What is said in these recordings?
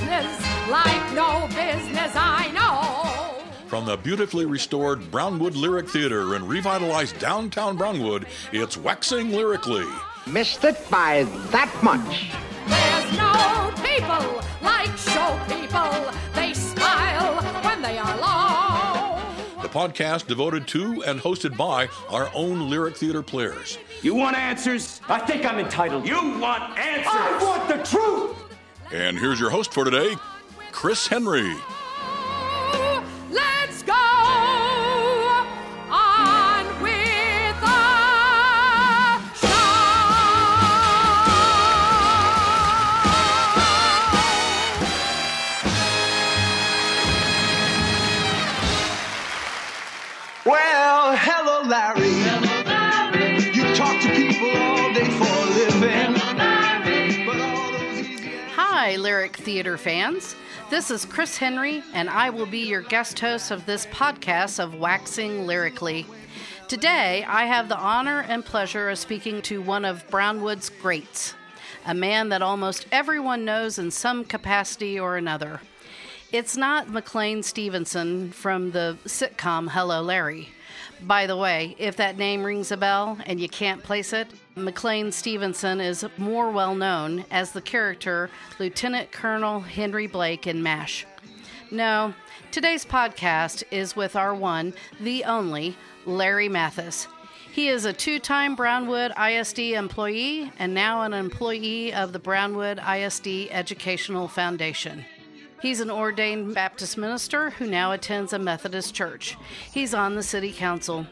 business like no business I know. From the beautifully restored Brownwood Lyric Theater in revitalized downtown Brownwood, it's Waxing Lyrically. Missed it by that much. There's no people like show people. They smile when they are low. The podcast devoted to and hosted by our own lyric theater players. You want answers? I think I'm entitled. You want answers? I want the truth. And here's your host for today, Chris Henry. Let's go on with the show. Well, hello, Larry. Lyric Theater fans. This is Chris Henry, and I will be your guest host of this podcast of Waxing Lyrically. Today, I have the honor and pleasure of speaking to one of Brownwood's greats, a man that almost everyone knows in some capacity or another. It's not McLean Stevenson from the sitcom Hello Larry. By the way, if that name rings a bell and you can't place it, McLean Stevenson is more well known as the character Lieutenant Colonel Henry Blake in MASH. No, today's podcast is with our one, the only, Larry Mathis. He is a two time Brownwood ISD employee and now an employee of the Brownwood ISD Educational Foundation. He's an ordained Baptist minister who now attends a Methodist church. He's on the city council.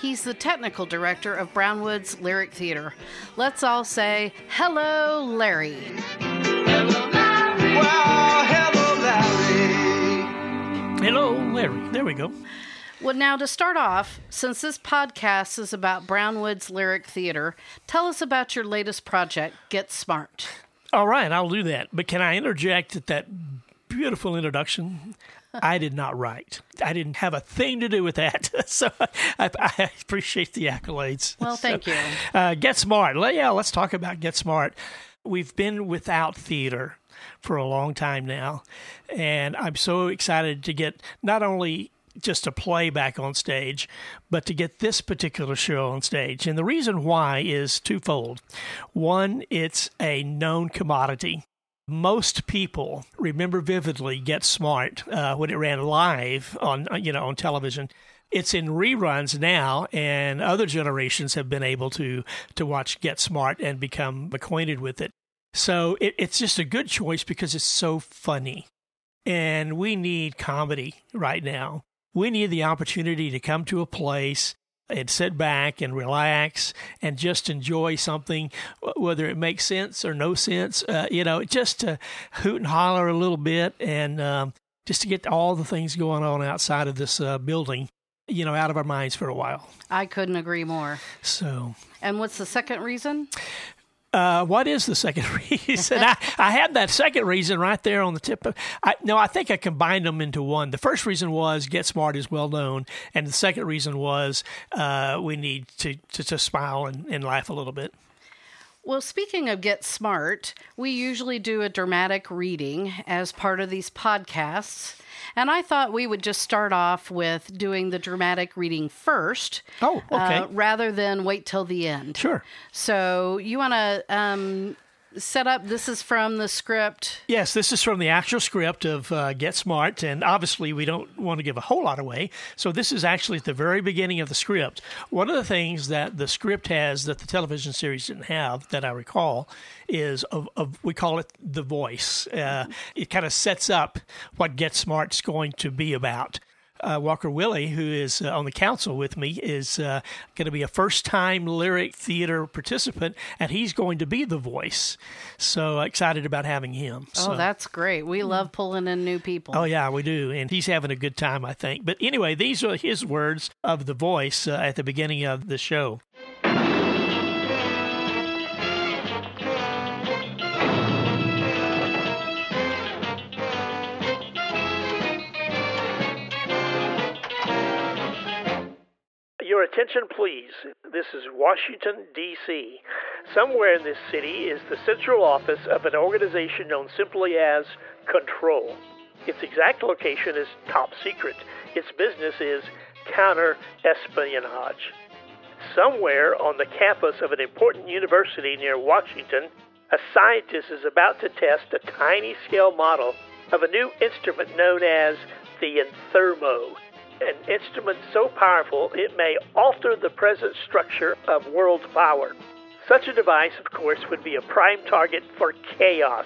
He's the technical director of Brownwood's Lyric Theater. Let's all say, Hello, Larry. Well, hello, Larry. Hello, Larry. There we go. Well, now to start off, since this podcast is about Brownwood's Lyric Theater, tell us about your latest project, Get Smart. All right, I'll do that. But can I interject that that beautiful introduction? I did not write. I didn't have a thing to do with that. So I, I appreciate the accolades. Well, thank So, you. Uh, Get Smart. Yeah, let's talk about Get Smart. We've been without theater for a long time now, and I'm so excited to get not only just a play back on stage, but to get this particular show on stage. And the reason why is twofold. One, it's a known commodity. Most people remember vividly Get Smart uh, when it ran live on uh, you know on television. It's in reruns now, and other generations have been able to to watch Get Smart and become acquainted with it. So it, it's just a good choice because it's so funny, and we need comedy right now. We need the opportunity to come to a place and sit back and relax and just enjoy something, whether it makes sense or no sense. Uh, you know, just to hoot and holler a little bit and um, just to get all the things going on outside of this uh, building, you know, out of our minds for a while. I couldn't agree more. So. And what's the second reason? Uh, what is the second reason? I, I had that second reason right there on the tip of. I, no, I think I combined them into one. The first reason was Get Smart is well known, and the second reason was uh, we need to, to, to smile and, and laugh a little bit. Well, speaking of Get Smart, we usually do a dramatic reading as part of these podcasts. And I thought we would just start off with doing the dramatic reading first. Oh, okay. uh, rather than wait till the end. Sure. So you want to um, set up, this is from the script. Yes, this is from the actual script of uh, Get Smart, and obviously we don't want to give a whole lot away. So this is actually at the very beginning of the script. One of the things that the script has that the television series didn't have, that I recall, is of, of we call it the voice. Uh, it kind of sets up what Get Smart's going to be about. Uh, Walker Willie, who is uh, on the council with me, is uh, going to be a first time lyric theater participant, and he's going to be the voice. So excited about having him. Oh, So- that's great. We love pulling in new people. Oh yeah, we do, and he's having a good time, I think. But anyway, these are his words of the voice uh, at the beginning of the show. You're attention, please. This is Washington, D.C. Somewhere in this city is the central office of an organization known simply as Control. Its exact location is top secret. Its business is counter espionage. Somewhere on the campus of an important university near Washington, a scientist is about to test a tiny scale model of a new instrument known as the Inthermo, an instrument so powerful it may alter the present structure of world power. Such a device, of course, would be a prime target for KAOS,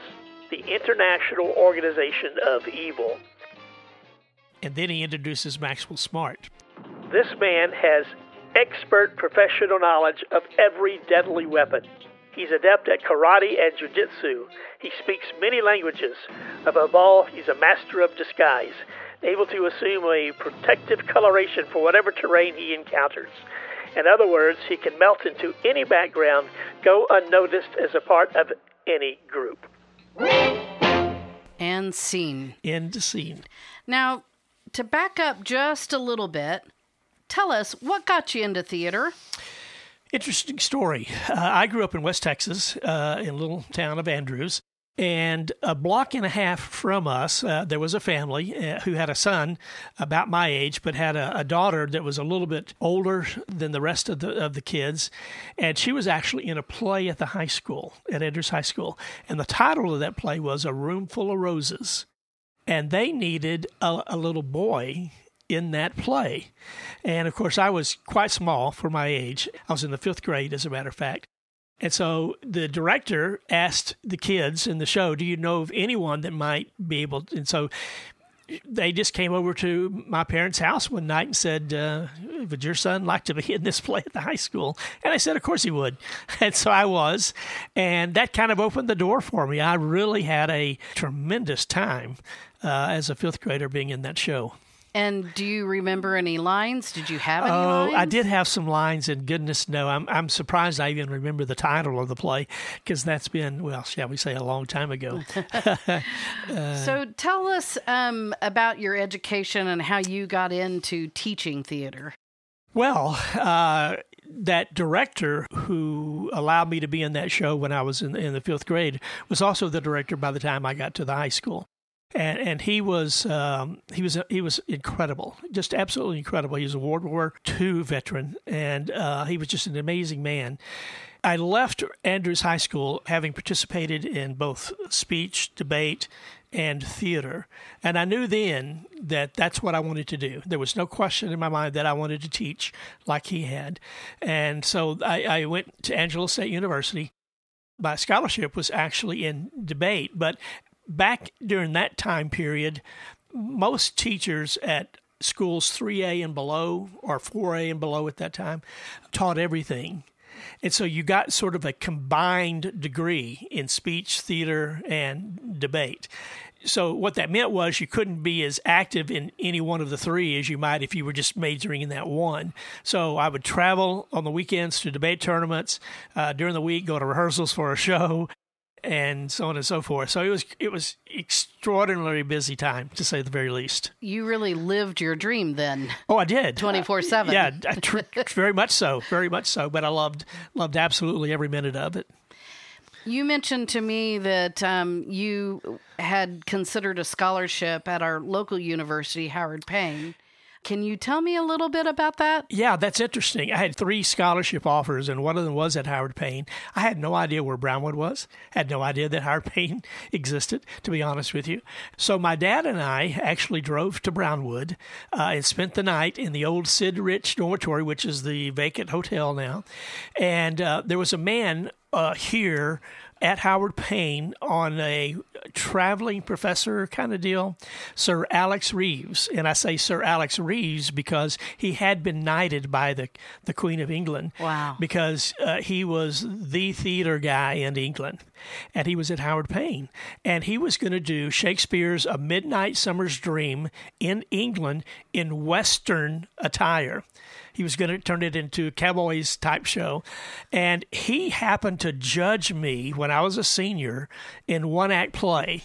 the international organization of evil. And then he introduces Maxwell Smart. This man has expert professional knowledge of every deadly weapon. He's adept at karate and jujitsu. He speaks many languages. Above all, he's a master of disguise, able to assume a protective coloration for whatever terrain he encounters. In other words, he can melt into any background, go unnoticed as a part of any group. And scene. End scene. Now, to back up just a little bit, tell us what got you into theater? Interesting story. Uh, I grew up in West Texas, uh, in a little town of Andrews. And a block and a half from us, uh, there was a family uh, who had a son about my age, but had a, a, daughter that was a little bit older than the rest of the of the kids, and she was actually in a play at the high school at Andrews High School, and the title of that play was A Room Full of Roses, and they needed a, a little boy in that play. And of course, I was quite small for my age. I was in the fifth grade, as a matter of fact. And so the director asked the kids in the show, Do you know of anyone that might be able? To? And so they just came over to my parents' house one night and said, uh, Would your son like to be in this play at the high school? And I said, Of course he would. And so I was. And that kind of opened the door for me. I really had a tremendous time uh, as a fifth grader being in that show. And do you remember any lines? Did you have any oh, lines? I did have some lines, and goodness no, I'm I'm surprised I even remember the title of the play because that's been well, shall we say, a long time ago. uh, so tell us um, about your education and how you got into teaching theater. Well, uh, that director who allowed me to be in that show when I was in, in the fifth grade was also the director by the time I got to the high school and and he was um, he was he was incredible, just absolutely incredible. He was a World War II veteran, and uh, he was just an amazing man. I left Andrews High School having participated in both speech, debate, and theater, and I knew then that that's what I wanted to do. There was no question in my mind that I wanted to teach like he had, and so I, I went to Angelo State University my scholarship was actually in debate, but back during that time period, most teachers at schools 3A and below, or 4A and below at that time, taught everything. And so you got sort of a combined degree in speech, theater, and debate. So what that meant was you couldn't be as active in any one of the three as you might if you were just majoring in that one. So I would travel on the weekends to debate tournaments. Uh, during the week, go to rehearsals for a show, and so on and so forth. So it was it was extraordinarily busy time to say the very least. You really lived your dream then. Oh, I did. 24/7. Yeah, tr- very much so. Very much so, but I loved loved absolutely every minute of it. You mentioned to me that um, you had considered a scholarship at our local university, Howard Payne. Can you tell me a little bit about that? Yeah, that's interesting. I had three scholarship offers, and one of them was at Howard Payne. I had no idea where Brownwood was, had no idea that Howard Payne existed, to be honest with you. So my dad and I actually drove to Brownwood uh, and spent the night in the old Sid Rich dormitory, which is the vacant hotel now. And uh, there was a man uh, here at Howard Payne on a traveling professor kind of deal, Sir Alex Reeves. And I say Sir Alex Reeves because he had been knighted by the, the Queen of England. Wow. Because uh, he was the theater guy in England. And he was at Howard Payne. And he was going to do Shakespeare's A Midnight Summer's Dream in England in Western attire. He was going to turn it into a Cowboys type show. And he happened to judge me when I was a senior in one act play.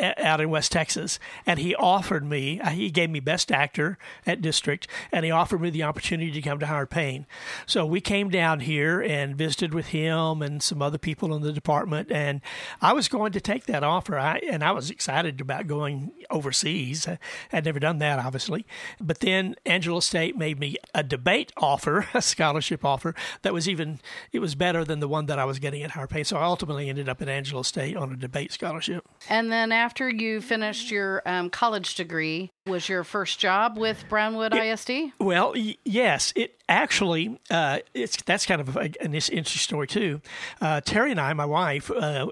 Out in West Texas, and he offered me. uh, He gave me Best Actor at District, and he offered me the opportunity to come to Howard Payne. So we came down here and visited with him and some other people in the department, and I was going to take that offer. I and I was excited about going overseas. I had never done that, obviously, but then Angelo State made me a debate offer, a scholarship offer that was even it was better than the one that I was getting at Howard Payne. So I ultimately ended up at Angelo State on a debate scholarship. And then after you finished your um, college degree, was your first job with Brownwood ISD? Well, y- yes, it actually uh, it's that's kind of a, an interesting story too. Uh, Terry and I, my wife, uh,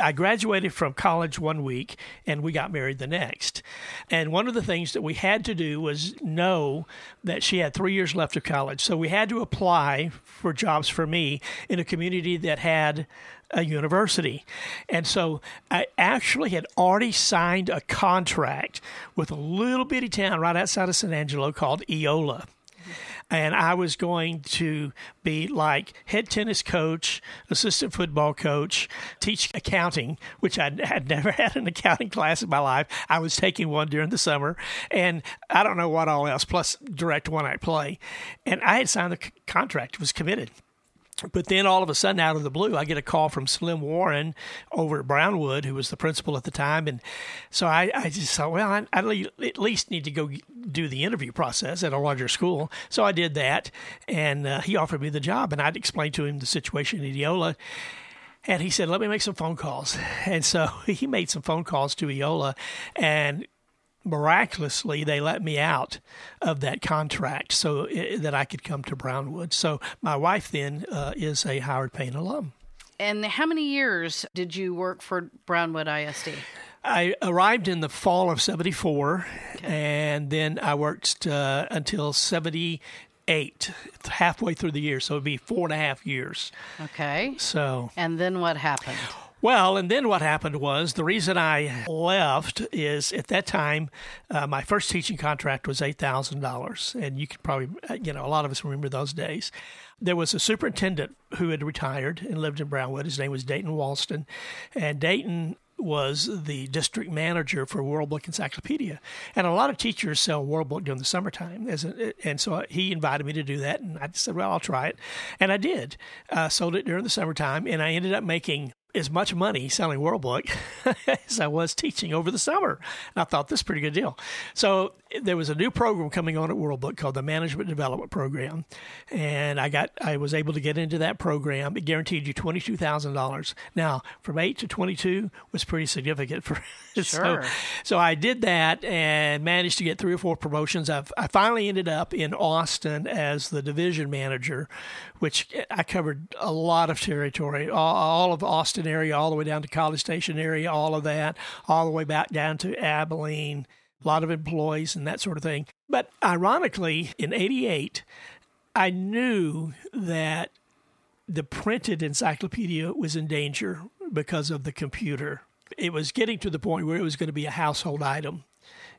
I graduated from college one week and we got married the next. And one of the things that we had to do was know that she had three years left of college, so we had to apply for jobs for me in a community that had a university. And so I actually had already signed a contract with a little bitty town right outside of San Angelo called Eola. And I was going to be like head tennis coach, assistant football coach, teach accounting, which I had never had an accounting class in my life. I was taking one during the summer, and I don't know what all else, plus direct one night play. And I had signed the c- contract, was committed. But then all of a sudden, out of the blue, I get a call from Slim Warren over at Brownwood, who was the principal at the time. And so I, I just thought, well, I, I at least need to go do the interview process at a larger school. So I did that, and uh, he offered me the job. And I'd explained to him the situation in Eola. And he said, let me make some phone calls. And so he made some phone calls to Eola, and miraculously they let me out of that contract so i that I could come to Brownwood. So my wife then uh, is a Howard Payne alum. And how many years did you work for Brownwood ISD? I arrived in the fall of 74 and then I worked uh, until 78 halfway through the year so it'd be four and a half years Okay. so And then what happened? Well, and then what happened was the reason I left is at that time uh, my first teaching contract was eight thousand dollars, and you could probably uh, you know a lot of us remember those days. There was a superintendent who had retired and lived in Brownwood. His name was Dayton Walston, and Dayton was the district manager for World Book Encyclopedia, and a lot of teachers sell World Book during the summertime. A, and so he invited me to do that, and I said, "Well, I'll try it," and I did. Uh, sold it during the summertime, and I ended up making as much money selling World Book as I was teaching over the summer. And I thought this is a pretty good deal. So there was a new program coming on at World Book called the Management Development Program, and I got I was able to get into that program. It guaranteed you twenty two thousand dollars. Now from eight to twenty two was pretty significant for Sure. so, so I did that and managed to get three or four promotions. I've, I finally ended up in Austin as the division manager, which I covered a lot of territory, all, all of Austin area, all the way down to College Station area, all of that, all the way back down to Abilene. A lot of employees and that sort of thing. But ironically, in '88, I knew that the printed encyclopedia was in danger because of the computer. It was getting to the point where it was going to be a household item.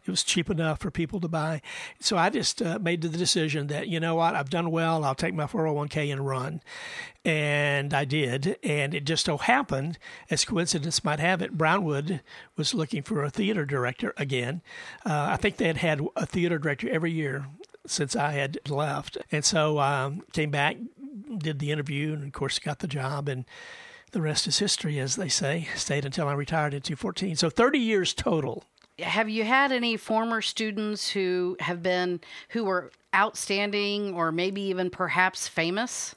It was cheap enough for people to buy. So I just uh, made the decision that, you know what, I've done well. I'll take my 401k and run. And I did. And it just so happened, as coincidence might have it, Brownwood was looking for a theater director again. Uh, I think they had had a theater director every year since I had left. And so um, came back, did the interview, and of course got the job. And the rest is history, as they say. Stayed until I retired in 2014. So 30 years total. Have you had any former students who have been who were outstanding or maybe even perhaps famous?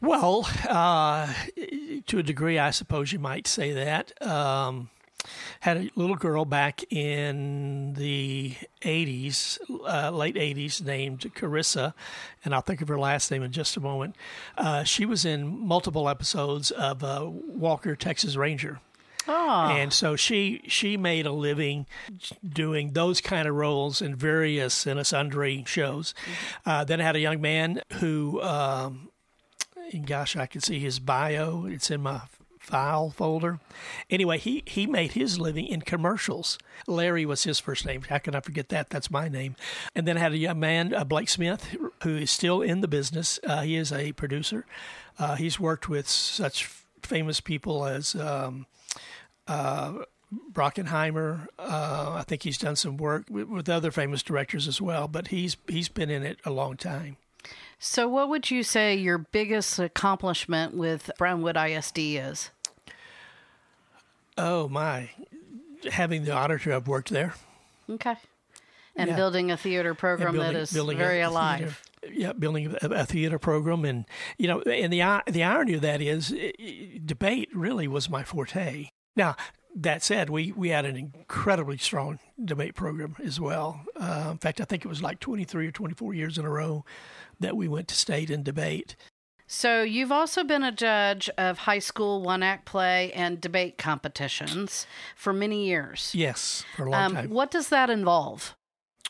Well, uh, to a degree, I suppose you might say that. Um, had a little girl back in the 80s, uh, late 80s, named Carissa, and I'll think of her last name in just a moment. Uh, she was in multiple episodes of uh, Walker, Texas Ranger. Oh, And so she she made a living doing those kind of roles in various and sundry shows. Uh, then I had a young man who, um, gosh, I can see his bio. It's in my file folder. Anyway, he he made his living in commercials. Larry was his first name. How can I forget that? That's my name. And then I had a young man, uh, Blake Smith, who is still in the business. Uh, he is a producer. Uh, he's worked with such famous people as. Um, uh, Brockenheimer. Uh, I think he's done some work with, with other famous directors as well, but he's he's been in it a long time. So, what would you say your biggest accomplishment with Brownwood ISD is? Oh my, having the honor to have worked there. Okay. And Yeah. building a theater program building- that is very theater- alive. yeah, building a, a theater program, and you know, and the the irony of that is, debate really was my forte. Now that said, we we had an incredibly strong debate program as well. Uh, in fact, I think it was like twenty three or twenty four years in a row that we went to state in debate. So, you've also been a judge of high school one act play and debate competitions for many years. Yes, for a long Um, time. what does that involve?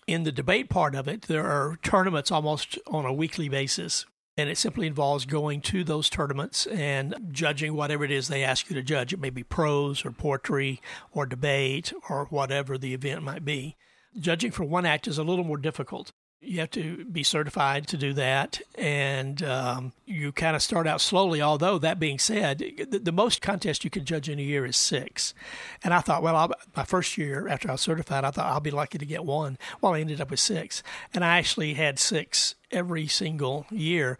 in the debate part of it, there are tournaments almost on a weekly basis. And it simply involves going to those tournaments and judging whatever it is they ask you to judge. It may be prose or poetry or debate or whatever the event might be. Judging for one act is a little more difficult. You have to be certified to do that, and um, you kind of start out slowly. Although that being said, the, the most contest you can judge in a year is six. And I thought, well, I'll, my first year after I was certified, I thought I'll be lucky to get one. Well, I ended up with six, and I actually had six every single year.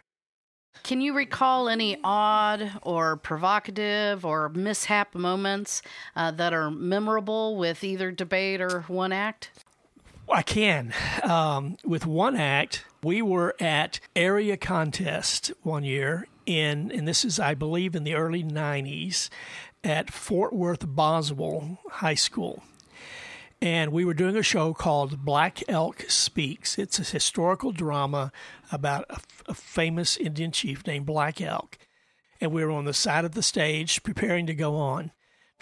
Can you recall any odd or provocative or mishap moments uh, that are memorable with either debate or one act? I can. Um, with one act, we were at area contest one year in, and this is, I believe, in the early 90s at Fort Worth Boswell High School. And we were doing a show called Black Elk Speaks. It's a historical drama about a, famous Indian chief named Black Elk. And we were on the side of the stage preparing to go on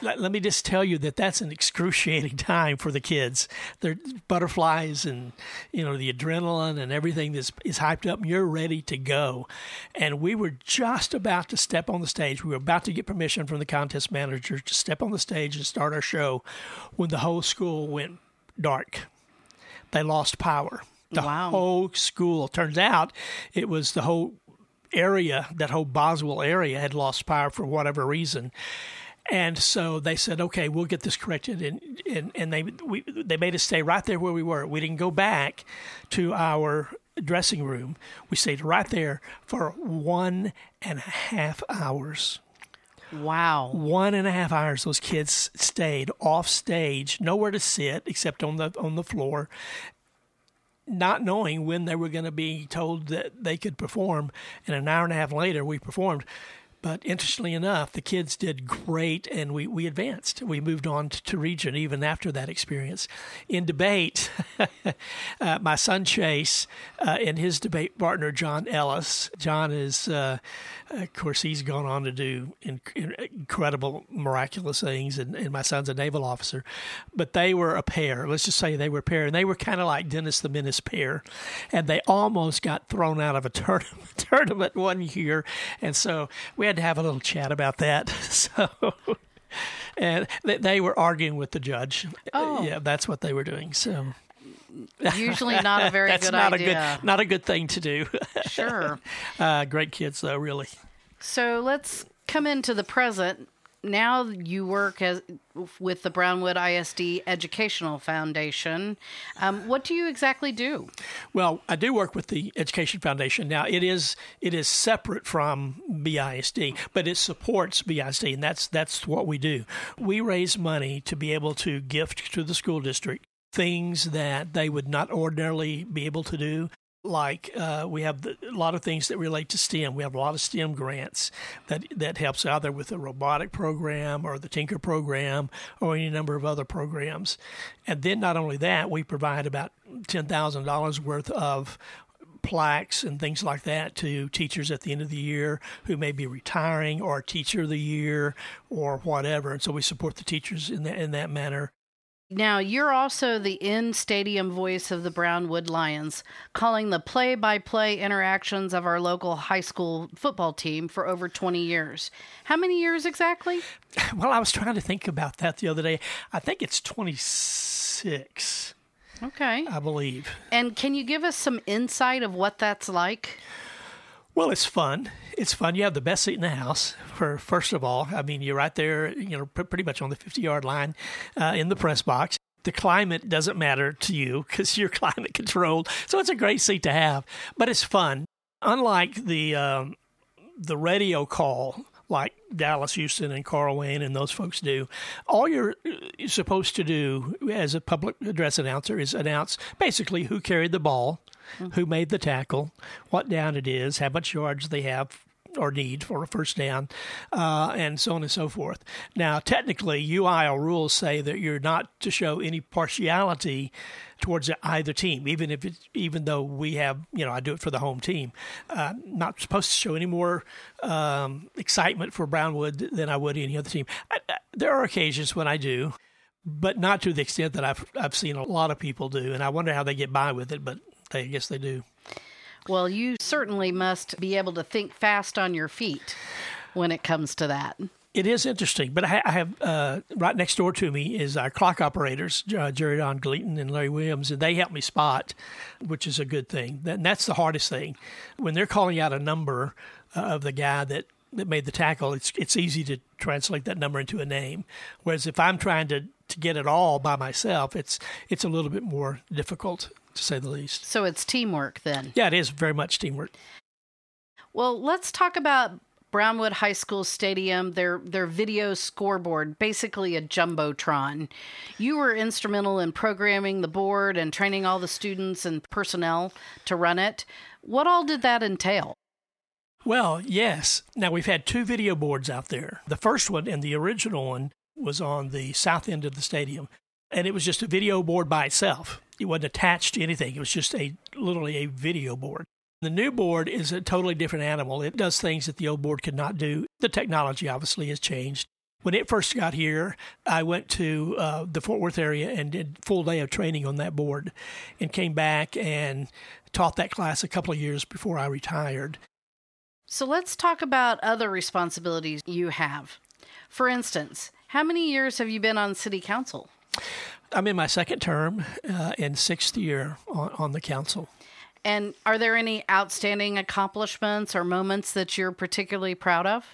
let, let me just tell you that that's an excruciating time for the kids. They're butterflies and you know the adrenaline and everything is is hyped up and you're ready to go. And we were just about to step on the stage. We were about to get permission from the contest manager to step on the stage and start our show when the whole school went dark. They lost power. The Wow. whole school. Turns out it was the whole area, that whole Boswell area had lost power for whatever reason. And so they said, "Okay, we'll get this corrected." And and, and they we, they made us stay right there where we were. We didn't go back to our dressing room. We stayed right there for one and a half hours. Wow. One and a half hours. Those kids stayed off stage, nowhere to sit except on the on the floor, not knowing when they were going to be told that they could perform. And an hour and a half later, we performed. But interestingly enough, the kids did great and we, we advanced. We moved on to, region even after that experience. In debate, uh, my son Chase uh, and his debate partner, John Ellis. John is, uh, of course, he's gone on to do in, in- incredible, miraculous things, and, and my son's a naval officer. But they were a pair. Let's just say they were a pair, and they were kind of like Dennis the Menace pair. And they almost got thrown out of a tournament, tournament one year. And so we had to have a little chat about that. So. And they, they were arguing with the judge. Oh. Yeah, that's what they were doing. So Usually not a very that's good not idea. a good, not a good thing to do. Sure. uh, great kids, though, really. So let's come into the present. Now you work as with the Brownwood ISD Educational Foundation. Um, what do you exactly do? Well, I do work with the Education Foundation. Now, it is it is separate from BISD, but it supports BISD, and that's that's what we do. We raise money to be able to gift to the school district things that they would not ordinarily be able to do. Like uh, we have the, a lot of things that relate to STEM. We have a lot of STEM grants that that helps either with the robotic program or the Tinker program or any number of other programs. And then not only that, we provide about ten thousand dollars worth of plaques and things like that to teachers at the end of the year who may be retiring or teacher of the year or whatever. And so we support the teachers in that in that manner. Now, you're also the in stadium voice of the Brownwood Lions, calling the play by play interactions of our local high school football team for over 20 years. How many years exactly? Well, I was trying to think about that the other day. I think it's 26, Okay. I believe. And can you give us some insight of what that's like? Well, it's fun. It's fun. You have the best seat in the house. For first of all, I mean, you're right there, you know, pretty much on the 50 yard line uh, in the press box. The climate doesn't matter to you because you're climate controlled. So it's a great seat to have, but it's fun. Unlike the um, the radio call like Dallas Houston and Carl Wayne and those folks do. All you're supposed to do as a public address announcer is announce basically who carried the ball, who made the tackle, what down it is, how much yards they have or need for a first down, uh, and so on and so forth. Now, technically, UIL rules say that you're not to show any partiality towards either team, even if it's even though we have, you know, I do it for the home team. Uh, not supposed to show any more um, excitement for Brownwood than I would any other team. I, I, there are occasions when I do, but not to the extent that I've I've seen a lot of people do, and I wonder how they get by with it. But they, I guess they do. Well, you certainly must be able to think fast on your feet when it comes to that. It is interesting, but I, I have uh, right next door to me is our clock operators, uh, Jerry Don Gleaton and Larry Williams, and they help me spot, which is a good thing. And that's the hardest thing when they're calling out a number uh, of the guy that that made the tackle. It's it's easy to translate that number into a name, whereas if I'm trying to to get it all by myself, it's it's a little bit more difficult to say the least. So it's teamwork then. Yeah, it is very much teamwork. Well, let's talk about Brownwood High School Stadium, their their video scoreboard, basically a jumbotron. You were instrumental in programming the board and training all the students and personnel to run it. What all did that entail? Well, yes. Now we've had two video boards out there. The first one and the original one was on the south end of the stadium, and it was just a video board by itself. It wasn't attached to anything. It was just a literally a video board. The new board is a totally different animal. It does things that the old board could not do. The technology obviously has changed. When it first got here, I went to uh, the Fort Worth area and did full day of training on that board, and came back and taught that class a couple of years before I retired. So let's talk about other responsibilities you have. For instance, how many years have you been on city council? I'm in my second term uh, and sixth year on, on the council. And are there any outstanding accomplishments or moments that you're particularly proud of?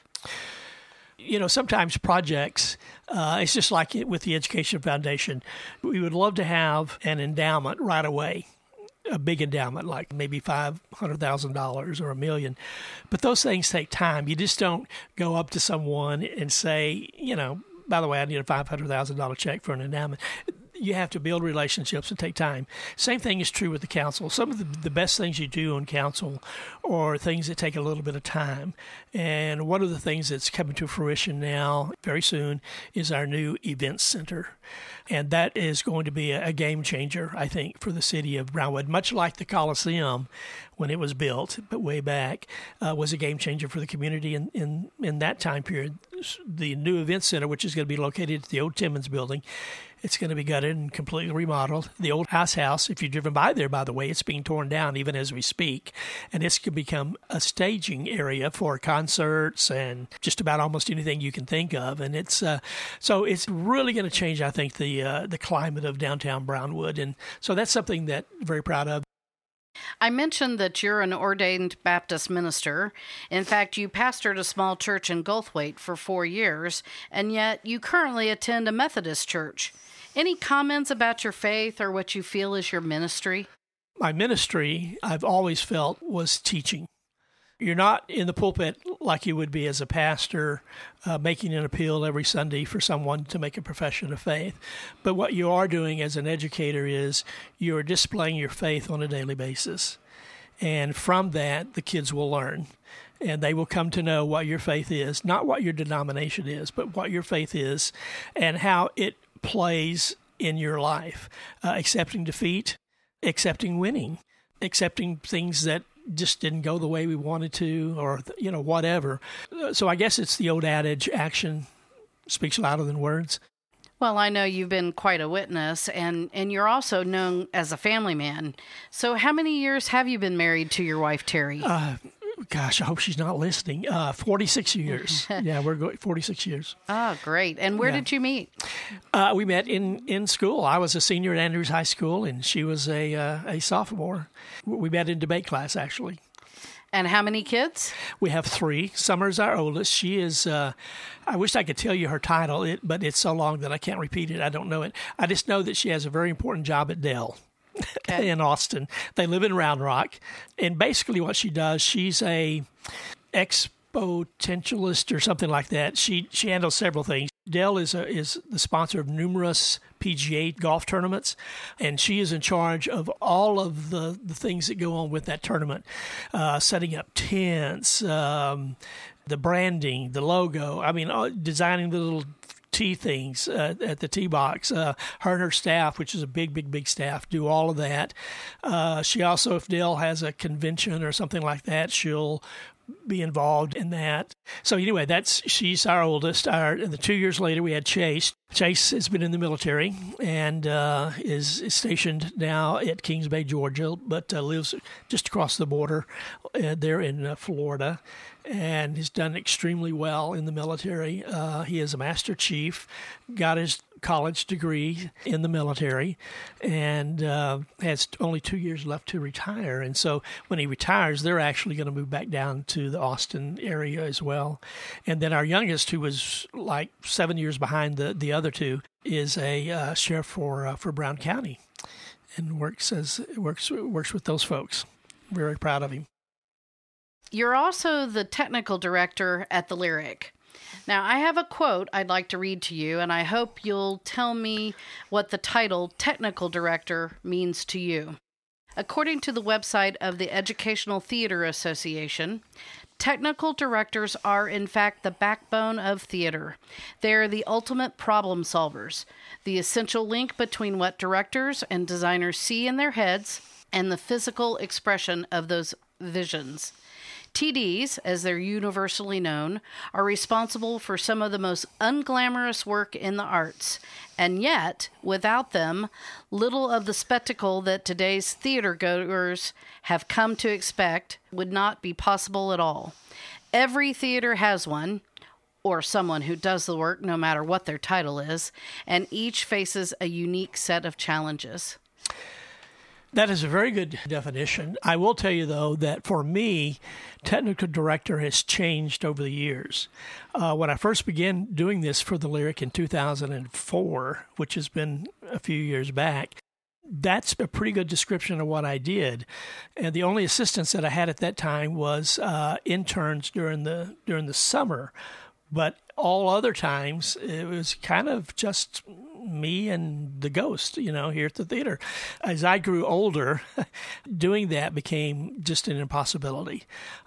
You know, sometimes projects, uh, it's just like with the Education Foundation. We would love to have an endowment right away, a big endowment, like maybe $500,000 or a million. But those things take time. You just don't go up to someone and say, you know, by the way, I need a $500,000 check for an endowment you have to build relationships and take time. Same thing is true with the council. Some of the, the best things you do on council are things that take a little bit of time. And one of the things that's coming to fruition now, very soon, is our new events center. And that is going to be a, a game changer, I think, for the city of Brownwood, much like the Coliseum when it was built, but way back, uh, was a game changer for the community in, in, in that time period. The new event center, which is going to be located at the old Timmons building, it's going to be gutted and completely remodeled. The old house house, if you've driven by there, by the way, it's being torn down even as we speak. And going to become a staging area for concerts and just about almost anything you can think of. And it's uh, so it's really going to change, I think, the uh, the climate of downtown Brownwood. And so that's something that I'm very proud of. I mentioned that you're an ordained Baptist minister. In fact, you pastored a small church in Goldthwaite for four years, and yet you currently attend a Methodist church. Any comments about your faith or what you feel is your ministry? My ministry, I've always felt, was teaching. You're not in the pulpit like you would be as a pastor, uh, making an appeal every Sunday for someone to make a profession of faith. But what you are doing as an educator is you're displaying your faith on a daily basis. And from that, the kids will learn. And they will come to know what your faith is, not what your denomination is, but what your faith is and how it plays in your life. Uh, accepting defeat, accepting winning, accepting things that just didn't go the way we wanted to, or you know whatever. So I guess it's the old adage: action speaks louder than words. Well, I know you've been quite a witness, and and you're also known as a family man. So, how many years have you been married to your wife, Terry? Uh, gosh, I hope she's not listening. Uh, 46 years. yeah, we're going 46 years. Oh, great. And where Yeah. did you meet? Uh, we met in, in school. I was a senior at Andrews High School, and she was a uh, a sophomore. We met in debate class, actually. And how many kids? We have three. Summer's our oldest. She is, uh, I wish I could tell you her title, it, but it's so long that I can't repeat it. I don't know it. I just know that she has a very important job at Dell. Okay. in Austin. They live in Round Rock. And basically, what she does, she's a exponentialist or something like that. She she handles several things. Dell is a, is the sponsor of numerous PGA golf tournaments, and she is in charge of all of the, the things that go on with that tournament, uh, setting up tents, um, the branding, the logo. I mean, uh, designing the little tee things uh, at the tee box. Uh, her and her staff, which is a big, big, big staff, do all of that. Uh, she also, if Dell has a convention or something like that, she'll be involved in that. So anyway, that's she's our oldest. Our the two years later we had Chase. Chase has been in the military and uh, is, is stationed now at Kings Bay, Georgia, but uh, lives just across the border uh, there in uh, Florida, and has done extremely well in the military. Uh, he is a master chief, got his college degree in the military and uh, has only two years left to retire. And so when he retires, they're actually going to move back down to the Austin area as well. And then our youngest, who was like seven years behind the, the other two, is a uh, sheriff for uh, for Brown County, and works as works works with those folks. Very proud of him. You're also the technical director at the Lyric. Now, I have a quote I'd like to read to you, and I hope you'll tell me what the title technical director means to you. According to the website of the Educational Theater Association, technical directors are, in fact, the backbone of theater. They are the ultimate problem solvers, the essential link between what directors and designers see in their heads and the physical expression of those visions. TDs, as they're universally known, are responsible for some of the most unglamorous work in the arts. And yet, without them, little of the spectacle that today's theater goers have come to expect would not be possible at all. Every theater has one, or someone who does the work, no matter what their title is, and each faces a unique set of challenges. That is a very good definition. I will tell you, though, that for me, technical director has changed over the years. Uh, when I first began doing this for the Lyric in 2004, which has been a few years back, that's a pretty good description of what I did. And the only assistance that I had at that time was uh, interns during the during the summer, but all other times it was kind of just me and the ghost, you know, here at the theater. As I grew older, doing that became just an impossibility.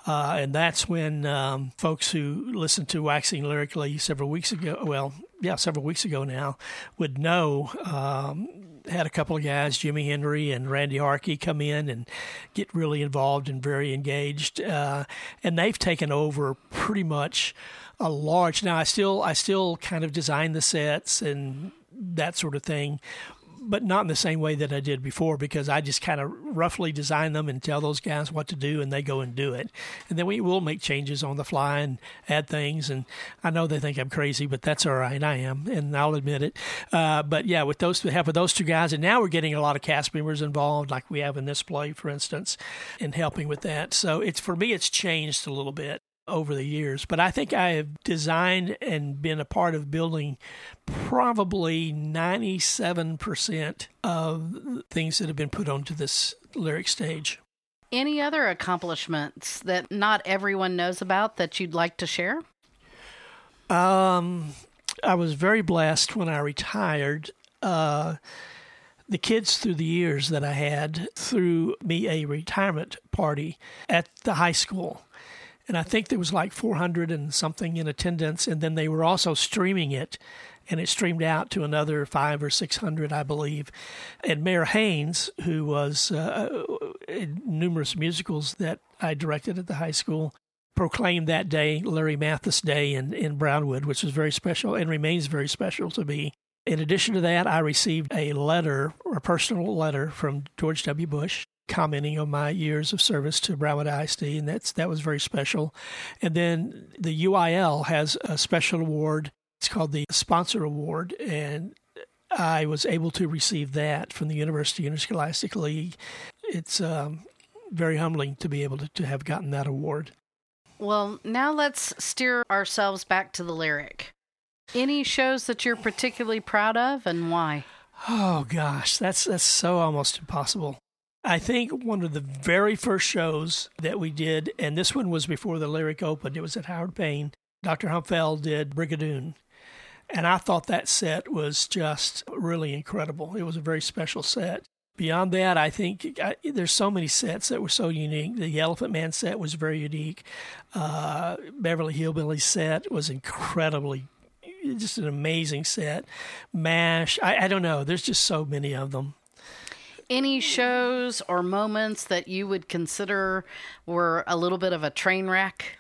Uh, and that's when um, folks who listened to Waxing Lyrically several weeks ago, well, yeah, several weeks ago now, would know. Um, had a couple of guys, Jimmy Henry and Randy Harkey, come in and get really involved and very engaged, uh, and they've taken over pretty much a large. Now I still I still kind of design the sets and that sort of thing, but not in the same way that I did before because I just kind of roughly design them and tell those guys what to do and they go and do it. And then we will make changes on the fly and add things. And I know they think I'm crazy, but that's all right. I am, and I'll admit it. Uh, but yeah, with those, with help with those two guys, and now we're getting a lot of cast members involved, like we have in this play, for instance, in helping with that. So it's for me, it's changed a little bit over the years, but I think I have designed and been a part of building probably 97% of things that have been put onto this lyric stage. Any other accomplishments that not everyone knows about that you'd like to share? Um, I was very blessed when I retired. Uh, the kids through the years that I had threw me a retirement party at the high school and I think there was like 400 and something in attendance, and then they were also streaming it, and it streamed out to another five or 600, I believe. And Mayor Haynes, who was uh, in numerous musicals that I directed at the high school, proclaimed that day Larry Mathis Day in, in Brownwood, which was very special and remains very special to me. In addition to that, I received a letter, a personal letter from George W. Bush commenting on my years of service to Brownwood ISD, and that's that was very special. And then the UIL has a special award. It's called the Sponsor Award, and I was able to receive that from the University Interscholastic League. It's um, very humbling to be able to, to have gotten that award. Well, now let's steer ourselves back to the lyric. Any shows that you're particularly proud of and why? Oh gosh, that's that's so almost impossible. I think one of the very first shows that we did, and this one was before the lyric opened, it was at Howard Payne. Dr. Humpfeld did Brigadoon. And I thought that set was just really incredible. It was a very special set. Beyond that, I think I, there's so many sets that were so unique. The Elephant Man set was very unique. Uh, Beverly Hillbillies set was incredibly, just an amazing set. MASH, I, I don't know. There's just so many of them any shows or moments that you would consider were a little bit of a train wreck?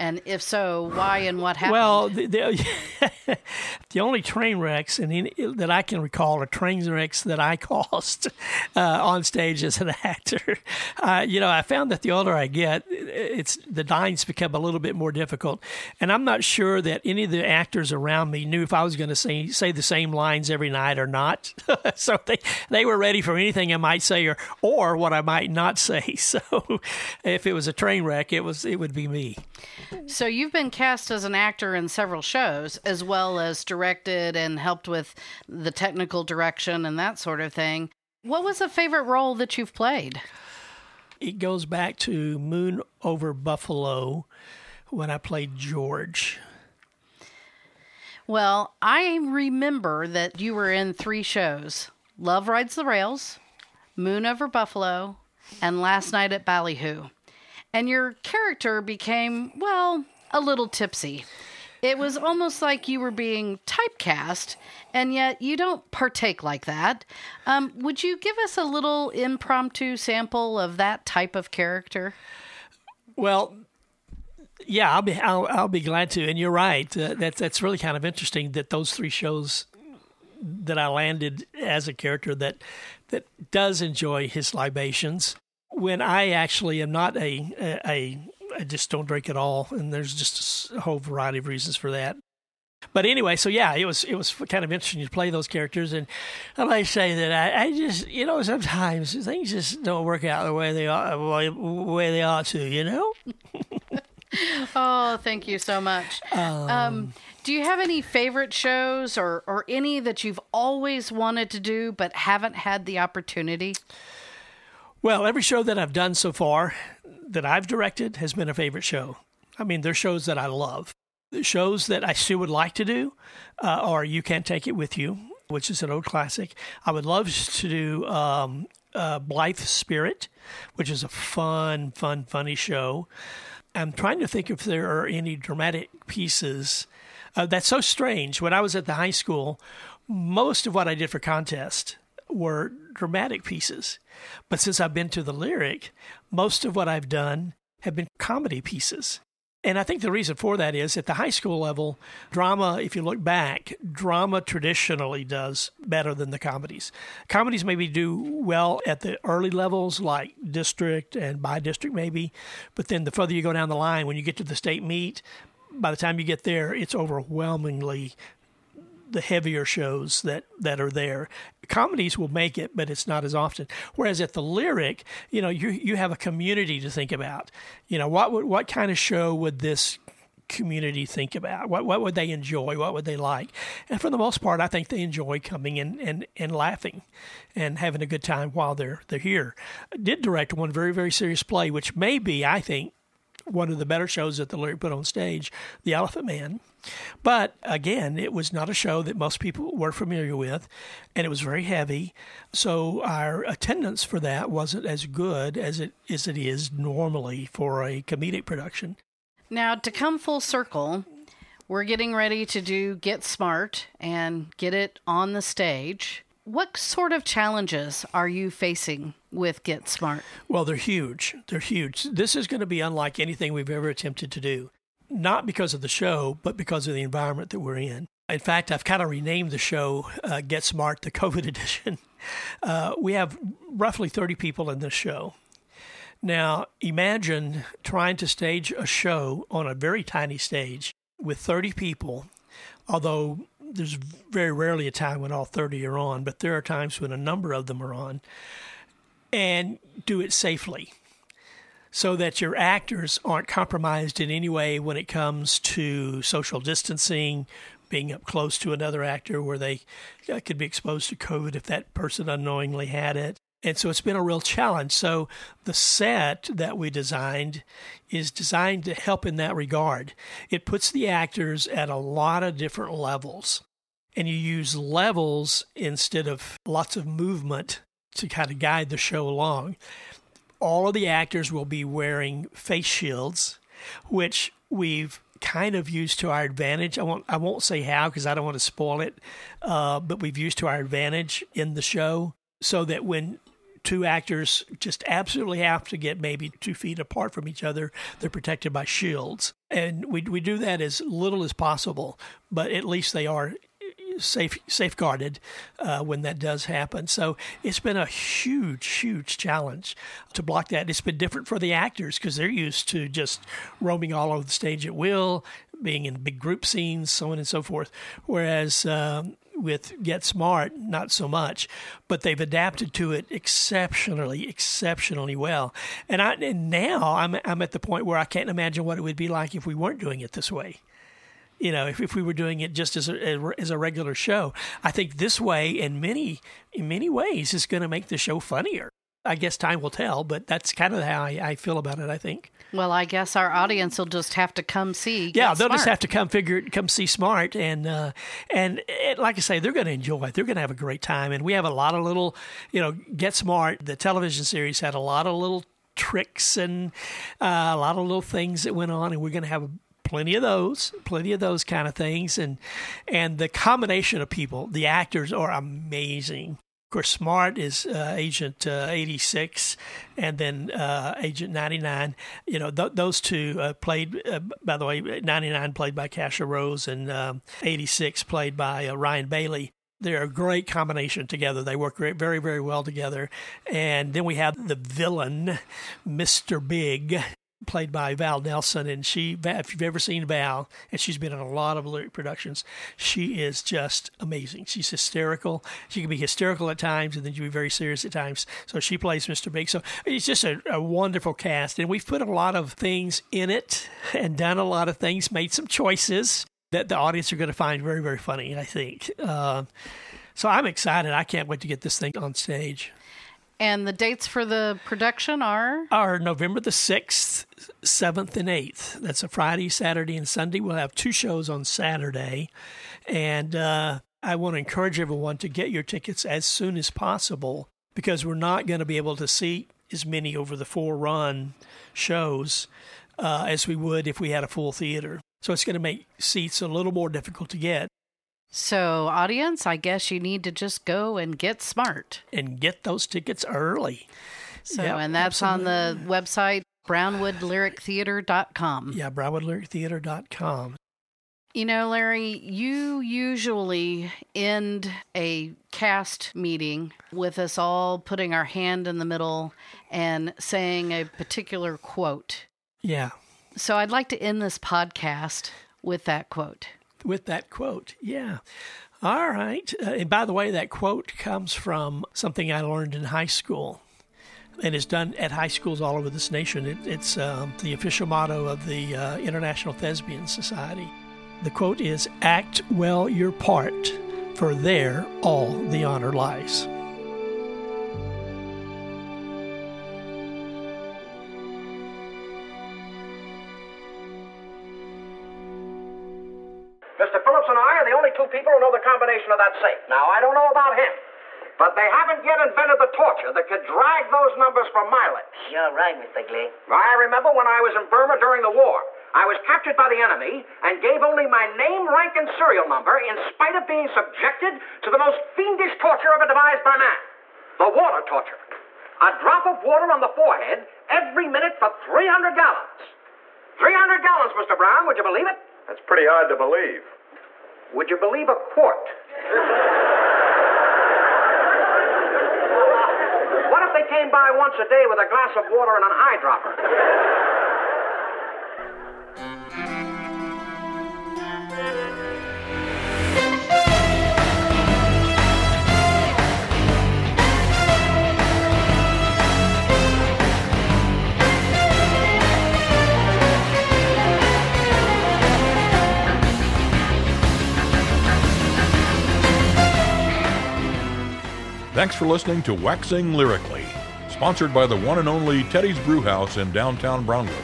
And if so, why and what happened? Well, the, the, the only train wrecks and that I can recall are train wrecks that I caused uh, on stage as an actor. Uh, you know, I found that the older I get, it's the lines become a little bit more difficult, and I'm not sure that any of the actors around me knew if I was going to say say the same lines every night or not. so they they were ready for anything I might say or or what I might not say. So if it was a train wreck, it was it would be me. So you've been cast as an actor in several shows, as well as directed and helped with the technical direction and that sort of thing. What was a favorite role that you've played? It goes back to Moon over Buffalo when I played George. Well, I remember that you were in three shows Love Rides the Rails, Moon over Buffalo, and Last Night at Ballyhoo and your character became, well, a little tipsy. It was almost like you were being typecast, and yet you don't partake like that. Um, would you give us a little impromptu sample of that type of character? Well, yeah, I'll be I'll, I'll be glad to. And you're right. Uh, that's that's really kind of interesting that those three shows that I landed as a character that that does enjoy his libations when I actually am not a, a, a I just don't drink at all, and there's just a whole variety of reasons for that. But anyway, so yeah, it was it was kind of interesting to play those characters, and I might say that I, I just you know sometimes things just don't work out the way they are the way they ought to, you know. oh, thank you so much. Um, um, do you have any favorite shows or or any that you've always wanted to do but haven't had the opportunity? Well, every show that I've done so far that I've directed has been a favorite show. I mean, they're shows that I love. The shows that I still would like to do uh, are You Can't Take It With You, which is an old classic. I would love to do um, uh, Blithe Spirit, which is a fun, fun, funny show. I'm trying to think if there are any dramatic pieces. Uh, that's so strange. When I was at the high school, most of what I did for contest were dramatic pieces. But since I've been to the lyric, most of what I've done have been comedy pieces. And I think the reason for that is at the high school level, drama, if you look back, drama traditionally does better than the comedies. Comedies maybe do well at the early levels, like district and by district, maybe. But then the further you go down the line, when you get to the state meet, by the time you get there, it's overwhelmingly the heavier shows that that are there. Comedies will make it, but it's not as often. Whereas at the lyric, you know, you you have a community to think about. You know, what would, what kind of show would this community think about? What what would they enjoy? What would they like? And for the most part, I think they enjoy coming in and, and laughing and having a good time while they're they're here. I did direct one very very serious play, which may be I think one of the better shows that the lyric put on stage, The Elephant Man. But again, it was not a show that most people were familiar with, and it was very heavy. So our attendance for that wasn't as good as it as it is normally for a comedic production. Now, to come full circle, we're getting ready to do Get Smart and get it on the stage. What sort of challenges are you facing with Get Smart? Well, they're huge. They're huge. This is going to be unlike anything we've ever attempted to do not because of the show, but because of the environment that we're in. In fact, I've kind of renamed the show uh, Get Smart, the COVID edition. Uh, we have roughly 30 people in this show. Now, imagine trying to stage a show on a very tiny stage with 30 people, although there's very rarely a time when all 30 are on, but there are times when a number of them are on, and do it safely so that your actors aren't compromised in any way when it comes to social distancing, being up close to another actor where they uh, could be exposed to COVID if that person unknowingly had it. And so it's been a real challenge. So the set that we designed is designed to help in that regard. It puts the actors at a lot of different levels. And you use levels instead of lots of movement to kind of guide the show along. All of the actors will be wearing face shields, which we've kind of used to our advantage. I won't I won't say how because I don't want to spoil it, uh, but we've used to our advantage in the show so that when two actors just absolutely have to get maybe two feet apart from each other. They're protected by shields. And we, we do that as little as possible, but at least they are safe safeguarded uh, when that does happen. So it's been a huge, huge challenge to block that. It's been different for the actors because they're used to just roaming all over the stage at will, being in big group scenes, so on and so forth. Whereas um, with Get Smart, not so much, but they've adapted to it exceptionally, exceptionally well. And I and now I'm I'm at the point where I can't imagine what it would be like if we weren't doing it this way. You know, if, if we were doing it just as a, as a regular show, I think this way, in many in many ways, is going to make the show funnier. I guess time will tell, but that's kind of how I, I feel about it. I think. Well, I guess our audience will just have to come see. yeah, they'll just have to come figure, come see Smart, and uh, and it, like I say, they're going to enjoy it. They're going to have a great time, and we have a lot of little, you know, Get Smart. The television series had a lot of little tricks and uh, a lot of little things that went on, and we're going to have plenty of those, plenty of those kind of things, and and the combination of people, the actors are amazing. Of course, Smart is uh, Agent uh, 86 and then uh, Agent 99. You know, th- those two uh, played, uh, by the way, 99 played by Kasha Rose and um, 86 played by uh, Ryan Bailey. They're a great combination together. They work great, very, very well together. And then we have the villain, Mr. Big, played by Val Nelson, and she, if you've ever seen Val, and she's been in a lot of lyric productions, she is just amazing. She's hysterical. She can be hysterical at times, and then she can be very serious at times. So she plays Mr. Big. So it's just a, a wonderful cast, and we've put a lot of things in it and done a lot of things, made some choices that the audience are going to find very, very funny. I think. Uh, so I'm excited. I can't wait to get this thing on stage. And the dates for the production are are November the 6th, 7th, and 8th. That's a Friday, Saturday, and Sunday. We'll have two shows on Saturday. And uh, I want to encourage everyone to get your tickets as soon as possible because we're not going to be able to see as many over the four run shows uh, as we would if we had a full theater. So it's going to make seats a little more difficult to get. So, audience, I guess you need to just go and get smart. And get those tickets early. So, Yep, and that's on the website brownwoodlyrictheater.com. Yeah, BrownwoodLyricTheater.com. You know, Larry, you usually end a cast meeting with us all putting our hand in the middle and saying a particular quote. Yeah. So I'd like to end this podcast with that quote. With that quote. Yeah. All right. Uh, and by the way, that quote comes from something I learned in high school and is done at high schools all over this nation. It, it's um, the official motto of the uh, International Thespian Society. The quote is Act well your part, for there all the honor lies. People who know the combination of that safe. Now, I don't know about him, but they haven't yet invented the torture that could drag those numbers for mileage. You're right, Mr. Glee. I remember when I was in Burma during the war. I was captured by the enemy and gave only my name, rank, and serial number in spite of being subjected to the most fiendish torture ever devised by man the water torture. A drop of water on the forehead every minute for 300 gallons. 300 gallons, Mr. Brown. Would you believe it? That's pretty hard to believe. Would you believe a quart? what if they came by once a day with a glass of water and an eyedropper? Thanks for listening to Waxing Lyrically, sponsored by the one and only Teddy's Brewhouse in downtown Brownwood.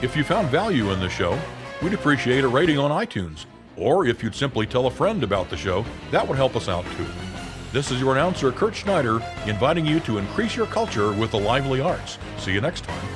If you found value in the show, we'd appreciate a rating on iTunes. Or if you'd simply tell a friend about the show, that would help us out too. This is your announcer, Kurt Schneider, inviting you to increase your culture with the lively arts. See you next time.